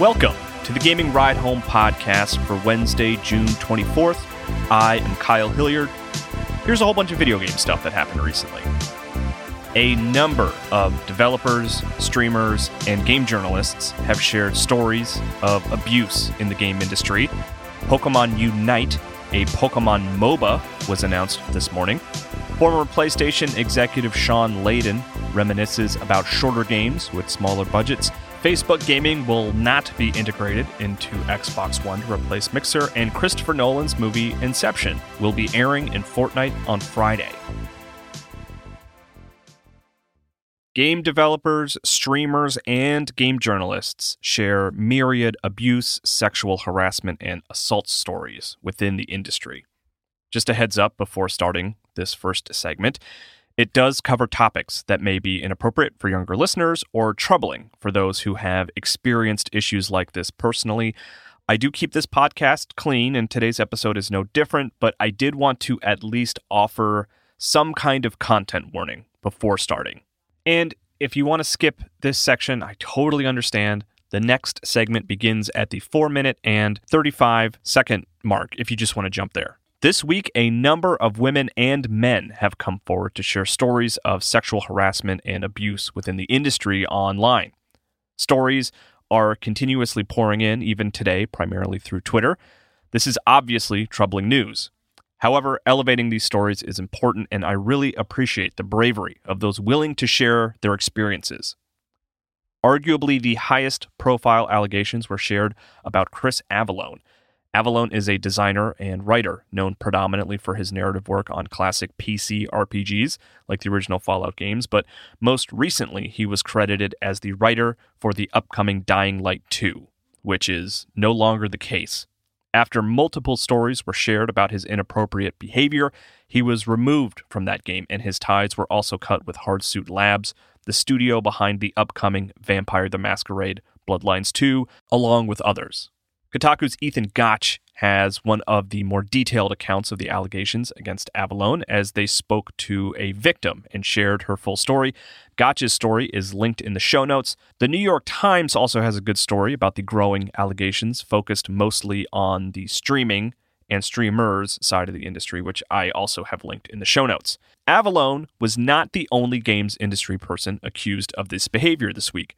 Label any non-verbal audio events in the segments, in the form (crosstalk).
Welcome to the Gaming Ride Home podcast for Wednesday, June 24th. I am Kyle Hilliard. Here's a whole bunch of video game stuff that happened recently. A number of developers, streamers, and game journalists have shared stories of abuse in the game industry. Pokemon Unite, a Pokemon MOBA, was announced this morning. Former PlayStation executive Shawn Layden reminisces about shorter games with smaller budgets Facebook Gaming will not be integrated into Xbox One to replace Mixer, and Christopher Nolan's movie Inception will be airing in Fortnite on Friday. Game developers, streamers, and game journalists share myriad abuse, sexual harassment, and assault stories within the industry. Just a heads up before starting this first segment it does cover topics that may be inappropriate for younger listeners or troubling for those who have experienced issues like this personally. I do keep this podcast clean, and today's episode is no different, but I did want to at least offer some kind of content warning before starting. And if you want to skip this section, I totally understand. The next segment begins at the 4 minute and 35 second mark if you just want to jump there. This week, a number of women and men have come forward to share stories of sexual harassment and abuse within the industry online. Stories are continuously pouring in, even today, primarily through Twitter. This is obviously troubling news. However, elevating these stories is important, and I really appreciate the bravery of those willing to share their experiences. Arguably, the highest profile allegations were shared about Chris Avellone, Avellone is a designer and writer known predominantly for his narrative work on classic PC RPGs like the original Fallout games, but most recently he was credited as the writer for the upcoming Dying Light 2, which is no longer the case. After multiple stories were shared about his inappropriate behavior, he was removed from that game and his ties were also cut with Hardsuit Labs, the studio behind the upcoming Vampire the Masquerade Bloodlines 2, along with others. Kotaku's Ethan Gach has one of the more detailed accounts of the allegations against Avellone as they spoke to a victim and shared her full story. Gach's story is linked in the show notes. The New York Times also has a good story about the growing allegations, focused mostly on the streaming and streamers side of the industry, which I also have linked in the show notes. Avellone was not the only games industry person accused of this behavior this week.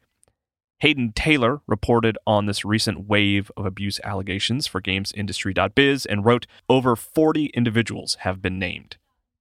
Haydn Taylor reported on this recent wave of abuse allegations for GamesIndustry.biz and wrote, Over 40 individuals have been named.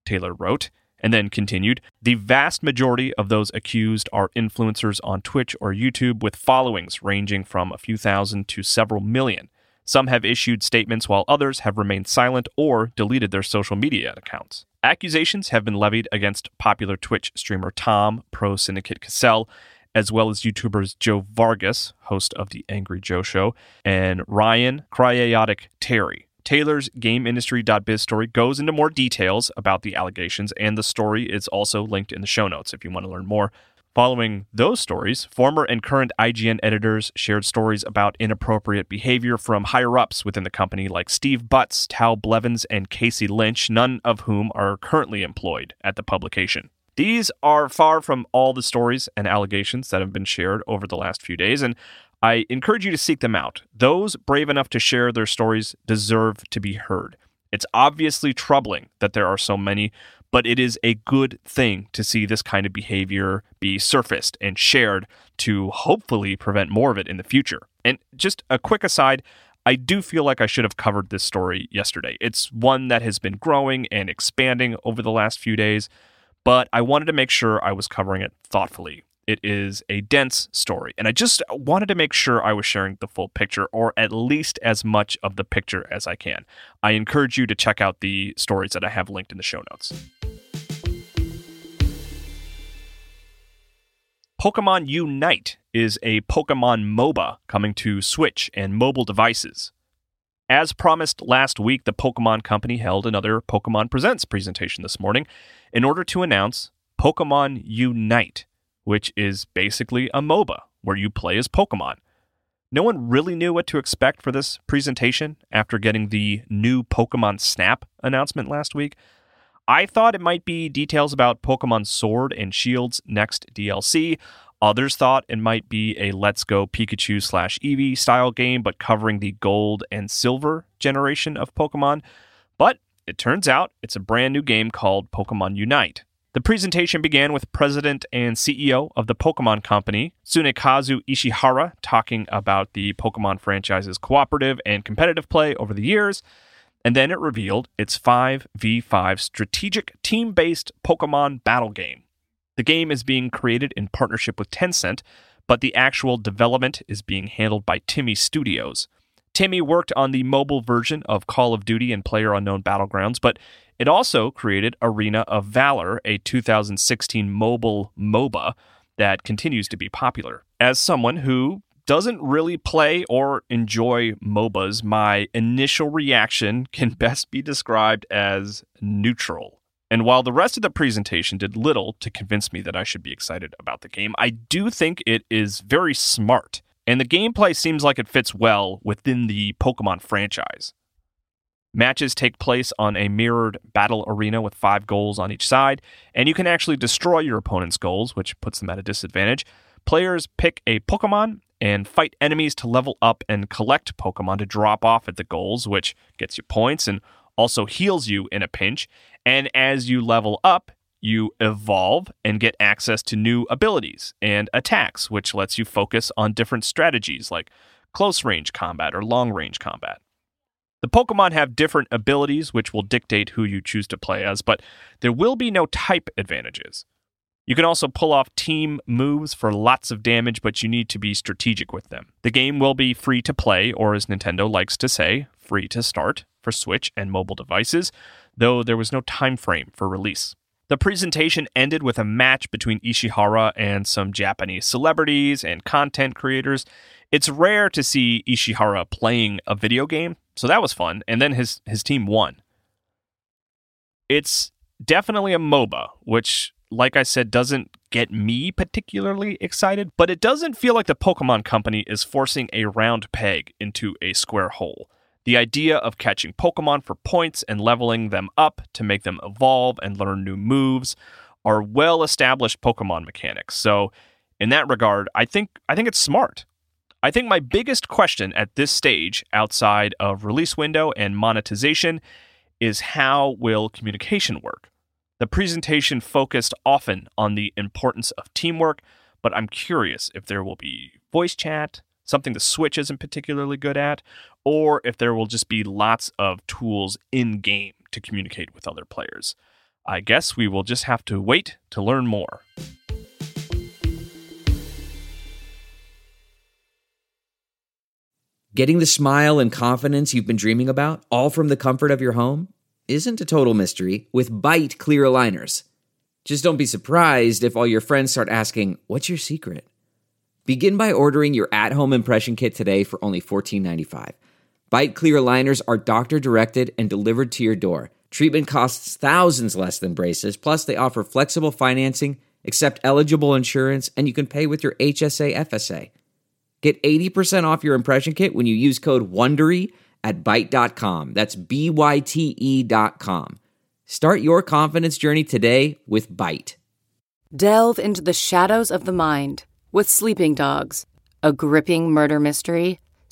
Taylor wrote, and then continued, The vast majority of those accused are influencers on Twitch or YouTube with followings ranging from a few thousand to several million. Some have issued statements while others have remained silent or deleted their social media accounts. Accusations have been levied against popular Twitch streamer Tom, Pro Syndicate Cassell, as well as YouTubers Joe Vargas, host of The Angry Joe Show, and Ryan Cryaotic Terry. Taylor's GameIndustry.biz story goes into more details about the allegations, and the story is also linked in the show notes if you want to learn more. Following those stories, former and current IGN editors shared stories about inappropriate behavior from higher ups within the company, like Steve Butts, Tal Blevins, and Casey Lynch, none of whom are currently employed at the publication. These are far from all the stories and allegations that have been shared over the last few days, and I encourage you to seek them out. Those brave enough to share their stories deserve to be heard. It's obviously troubling that there are so many, but it is a good thing to see this kind of behavior be surfaced and shared to hopefully prevent more of it in the future. And just a quick aside, I do feel like I should have covered this story yesterday. It's one that has been growing and expanding over the last few days but I wanted to make sure I was covering it thoughtfully. It is a dense story, and I just wanted to make sure I was sharing the full picture, or at least as much of the picture as I can. I encourage you to check out the stories that I have linked in the show notes. Pokemon Unite is a Pokemon MOBA coming to Switch and mobile devices. As promised last week, the Pokemon Company held another Pokemon Presents presentation this morning in order to announce Pokemon Unite, which is basically a MOBA where you play as Pokemon. No one really knew what to expect for this presentation after getting the new Pokemon Snap announcement last week. I thought it might be details about Pokemon Sword and Shield's next DLC. Others thought it might be a Let's Go Pikachu slash Eevee style game, but covering the gold and silver generation of Pokemon. But it turns out it's a brand new game called Pokemon Unite. The presentation began with President and CEO of the Pokemon Company, Tsunekazu Ishihara, talking about the Pokemon franchise's cooperative and competitive play over the years. And then it revealed its 5v5 strategic team based Pokemon battle game. The game is being created in partnership with Tencent, but the actual development is being handled by TiMi Studios. TiMi worked on the mobile version of Call of Duty and Player Unknown Battlegrounds, but it also created Arena of Valor, a 2016 mobile MOBA that continues to be popular. As someone who doesn't really play or enjoy MOBAs, my initial reaction can (laughs) best be described as neutral. And while the rest of the presentation did little to convince me that I should be excited about the game, I do think it is very smart, and the gameplay seems like it fits well within the Pokemon franchise. Matches take place on a mirrored battle arena with five goals on each side, and you can actually destroy your opponent's goals, which puts them at a disadvantage. Players pick a Pokemon and fight enemies to level up and collect Pokemon to drop off at the goals, which gets you points and also heals you in a pinch. And as you level up, you evolve and get access to new abilities and attacks, which lets you focus on different strategies like close range combat or long range combat. The Pokemon have different abilities, which will dictate who you choose to play as, but there will be no type advantages. You can also pull off team moves for lots of damage, but you need to be strategic with them. The game will be free to play, or as Nintendo likes to say, free to start for Switch and mobile devices, though there was no time frame for release. The presentation ended with a match between Ishihara and some Japanese celebrities and content creators. It's rare to see Ishihara playing a video game, so that was fun, and then his his team won. It's definitely a MOBA, which like I said, doesn't get me particularly excited, but it doesn't feel like the Pokemon Company is forcing a round peg into a square hole. The idea of catching Pokemon for points and leveling them up to make them evolve and learn new moves are well established Pokemon mechanics. So, in that regard, I think I think it's smart. I think my biggest question at this stage outside of release window and monetization is how will communication work? The presentation focused often on the importance of teamwork, but I'm curious if there will be voice chat, something the Switch isn't particularly good at, or if there will just be lots of tools in game to communicate with other players. I guess we will just have to wait to learn more. Getting the smile and confidence you've been dreaming about, all from the comfort of your home? isn't a total mystery with Byte clear aligners. Just don't be surprised if all your friends start asking, What's your secret? Begin by ordering your at home impression kit today for only $14.95. Byte clear aligners are doctor directed and delivered to your door. Treatment costs thousands less than braces, plus, they offer flexible financing, accept eligible insurance, and you can pay with your HSA FSA. Get 80% off your impression kit when you use code WONDERY at Byte.com. That's B Y T E.com. Start your confidence journey today with Byte. Delve into the shadows of the mind with Sleeping Dogs, a gripping murder mystery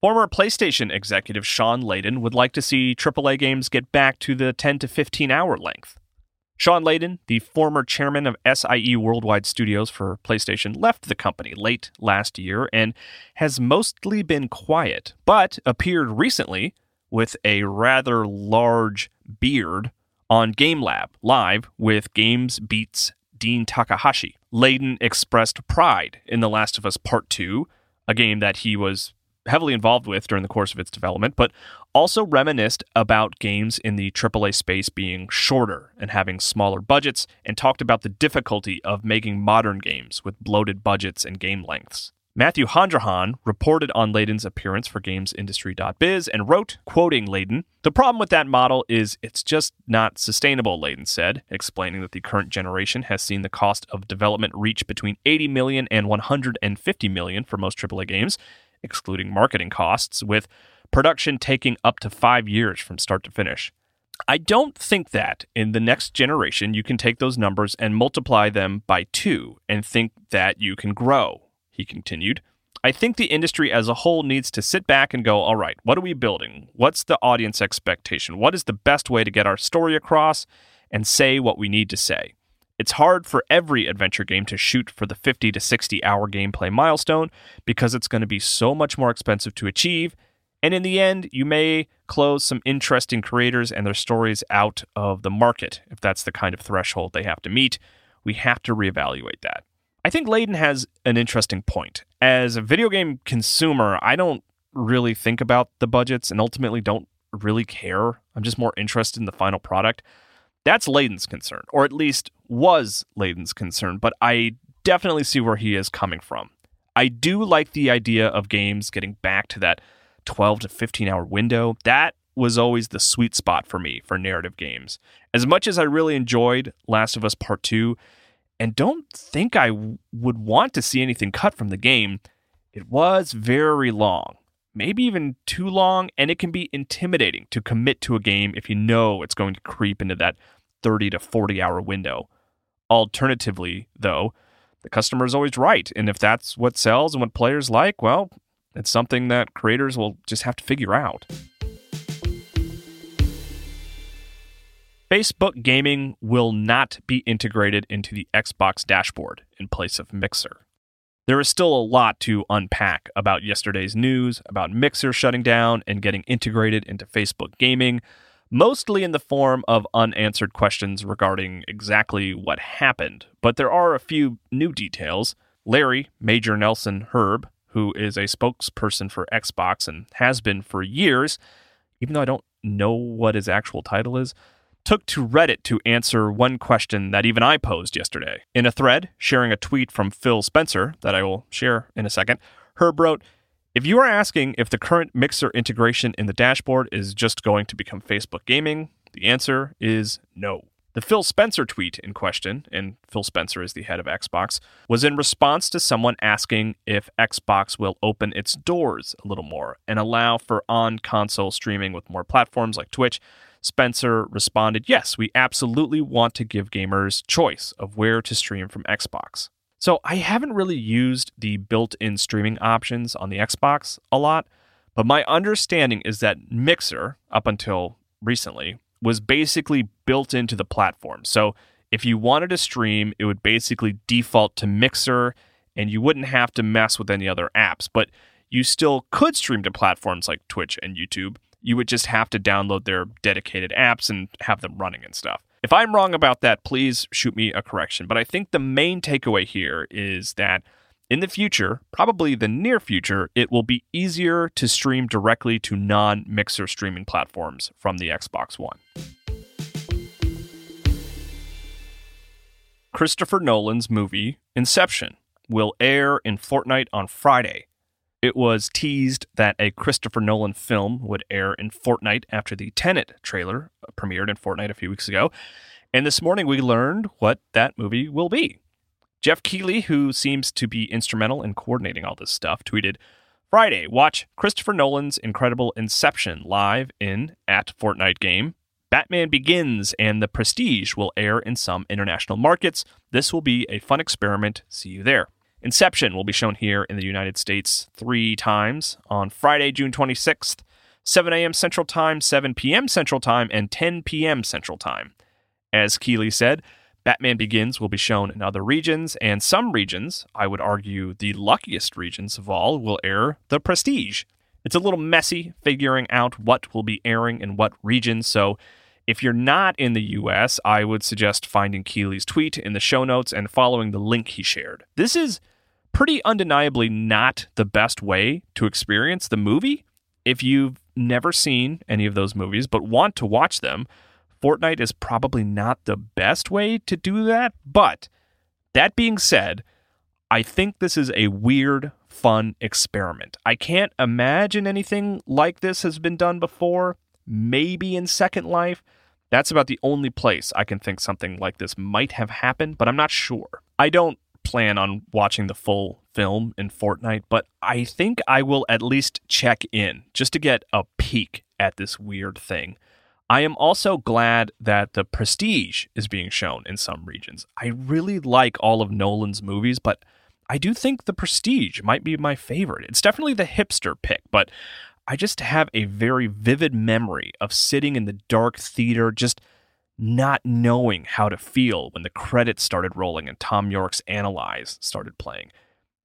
Former PlayStation executive Shawn Layden would like to see AAA games get back to the 10 to 15 hour length. Shawn Layden, the former chairman of SIE Worldwide Studios for PlayStation, left the company late last year and has mostly been quiet, but appeared recently with a rather large beard on Game Lab live with GamesBeat's Dean Takahashi. Layden expressed pride in The Last of Us Part 2, a game that he was heavily involved with during the course of its development, but also reminisced about games in the AAA space being shorter and having smaller budgets, and talked about the difficulty of making modern games with bloated budgets and game lengths. Matthew Handrahan reported on Layden's appearance for GamesIndustry.biz and wrote, quoting Layden, The problem with that model is it's just not sustainable, Layden said, explaining that the current generation has seen the cost of development reach between 80 million and 150 million for most AAA games, excluding marketing costs, with production taking up to five years from start to finish. I don't think that in the next generation you can take those numbers and multiply them by two and think that you can grow, he continued. I think the industry as a whole needs to sit back and go, all right, what are we building? What's the audience expectation? What is the best way to get our story across and say what we need to say? It's hard for every adventure game to shoot for the 50 to 60 hour gameplay milestone because it's going to be so much more expensive to achieve. And in the end, you may close some interesting creators and their stories out of the market if that's the kind of threshold they have to meet. We have to reevaluate that. I think Layden has an interesting point. As a video game consumer, I don't really think about the budgets and ultimately don't really care. I'm just more interested in the final product. That's Layden's concern, or at least was Layden's concern, but I definitely see where he is coming from. I do like the idea of games getting back to that 12 to 15 hour window. That was always the sweet spot for me for narrative games. As much as I really enjoyed Last of Us Part 2 and don't think I would want to see anything cut from the game, it was very long. Maybe even too long, and it can be intimidating to commit to a game if you know it's going to creep into that 30 to 40 hour window. Alternatively, though, the customer is always right. And if that's what sells and what players like, well, it's something that creators will just have to figure out. Facebook Gaming will not be integrated into the Xbox dashboard in place of Mixer. There is still a lot to unpack about yesterday's news about Mixer shutting down and getting integrated into Facebook Gaming, mostly in the form of unanswered questions regarding exactly what happened. But there are a few new details. Larry, Major Nelson Hryb, who is a spokesperson for Xbox and has been for years, even though I don't know what his actual title is, took to Reddit to answer one question that even I posed yesterday. In a thread sharing a tweet from Phil Spencer that I will share in a second, Hryb wrote, if you are asking if the current Mixer integration in the dashboard is just going to become Facebook Gaming, the answer is no. The Phil Spencer tweet in question, and Phil Spencer is the head of Xbox, was in response to someone asking if Xbox will open its doors a little more and allow for on console streaming with more platforms like Twitch. Spencer responded, Yes, we absolutely want to give gamers choice of where to stream from Xbox. So I haven't really used the built in streaming options on the Xbox a lot, but my understanding is that Mixer, up until recently, was basically built into the platform. So if you wanted to stream, it would basically default to Mixer and you wouldn't have to mess with any other apps. But you still could stream to platforms like Twitch and YouTube. You would just have to download their dedicated apps and have them running and stuff. If I'm wrong about that, please shoot me a correction. But I think the main takeaway here is that in the future, probably the near future, it will be easier to stream directly to non mixer streaming platforms from the Xbox One. Christopher Nolan's movie, Inception, will air in Fortnite on Friday. It was teased that a Christopher Nolan film would air in Fortnite after the Tenet trailer premiered in Fortnite a few weeks ago. And this morning we learned what that movie will be. Geoff Keighley, who seems to be instrumental in coordinating all this stuff, tweeted Friday, watch Christopher Nolan's incredible Inception live in at Fortnite game. Batman Begins and The Prestige will air in some international markets. This will be a fun experiment. See you there. Inception will be shown here in the United States three times on Friday, June 26th, 7 a.m. Central Time, 7 p.m. Central Time, and 10 p.m. Central Time. As Keighley said, Batman Begins will be shown in other regions, and some regions, I would argue the luckiest regions of all, will air The Prestige. It's a little messy figuring out what will be airing in what regions, so if you're not in the US, I would suggest finding Keighley's tweet in the show notes and following the link he shared. This is pretty undeniably not the best way to experience the movie. If you've never seen any of those movies but want to watch them, Fortnite is probably not the best way to do that. But that being said, I think this is a weird, fun experiment. I can't imagine anything like this has been done before, maybe in Second Life. That's about the only place I can think something like this might have happened, but I'm not sure. I don't plan on watching the full film in Fortnite, but I think I will at least check in just to get a peek at this weird thing. I am also glad that The Prestige is being shown in some regions. I really like all of Nolan's movies, but I do think The Prestige might be my favorite. It's definitely the hipster pick, but I just have a very vivid memory of sitting in the dark theater, just not knowing how to feel when the credits started rolling and Thom Yorke's Analyse started playing.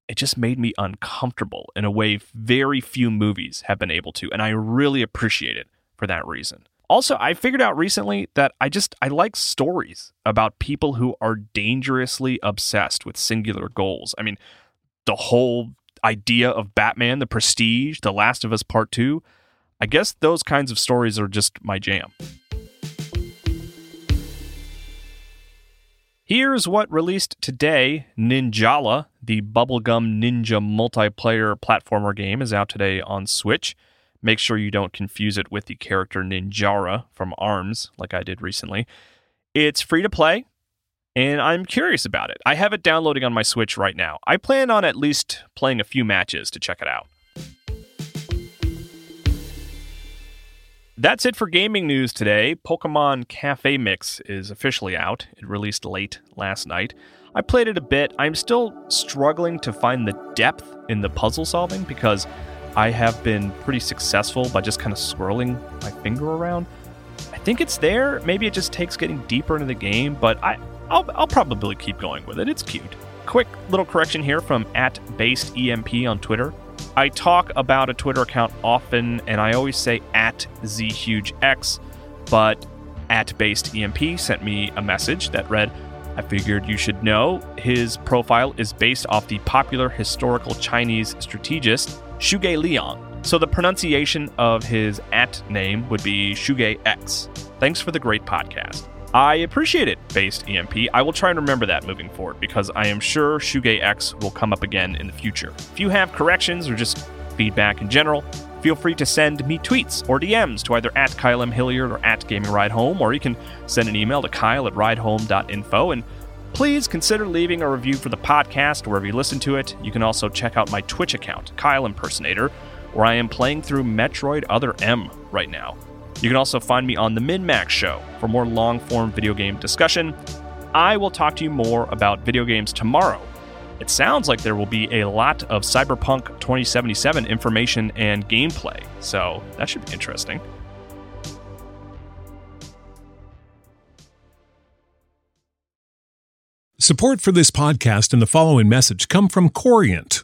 It just made me uncomfortable in a way very few movies have been able to, and I really appreciate it for that reason. Also, I figured out recently that I just I like stories about people who are dangerously obsessed with singular goals. I mean, the whole idea of Batman, the Prestige, The Last of Us Part 2, I guess those kinds of stories are just my jam. Here's what released today Ninjala, the bubblegum ninja multiplayer platformer game, is out today on Switch. Make sure you don't confuse it with the character Ninjara from ARMS, like I did recently. It's free to play, and I'm curious about it. I have it downloading on my Switch right now. I plan on at least playing a few matches to check it out. That's it for gaming news today. Pokemon Cafe Mix is officially out. It released late last night. I played it a bit. I'm still struggling to find the depth in the puzzle solving because I have been pretty successful by just kind of swirling my finger around. I think it's there. Maybe it just takes getting deeper into the game, but I, I'll, I'll probably keep going with it. It's cute. Quick little correction here from at based EMP on Twitter. I talk about a Twitter account often, and I always say at ZHugeX, but at based EMP sent me a message that read, I figured you should know his profile is based off the popular historical Chinese strategist Zhuge Liang. So the pronunciation of his at name would be Shuge X. Thanks for the great podcast. I appreciate it, based EMP. I will try and remember that moving forward because I am sure Shuge X will come up again in the future. If you have corrections or just feedback in general, feel free to send me tweets or DMs to either at Kyle M. Hilliard or at Gaming Ride Home, or you can send an email to kyle at ridehome.info. And please consider leaving a review for the podcast wherever you listen to it. You can also check out my Twitch account, Kyle Impersonator, where I am playing through Metroid Other M right now. You can also find me on the MinMax Show for more long form video game discussion. I will talk to you more about video games tomorrow. It sounds like there will be a lot of Cyberpunk 2077 information and gameplay, so that should be interesting. Support for this podcast and the following message come from Corient.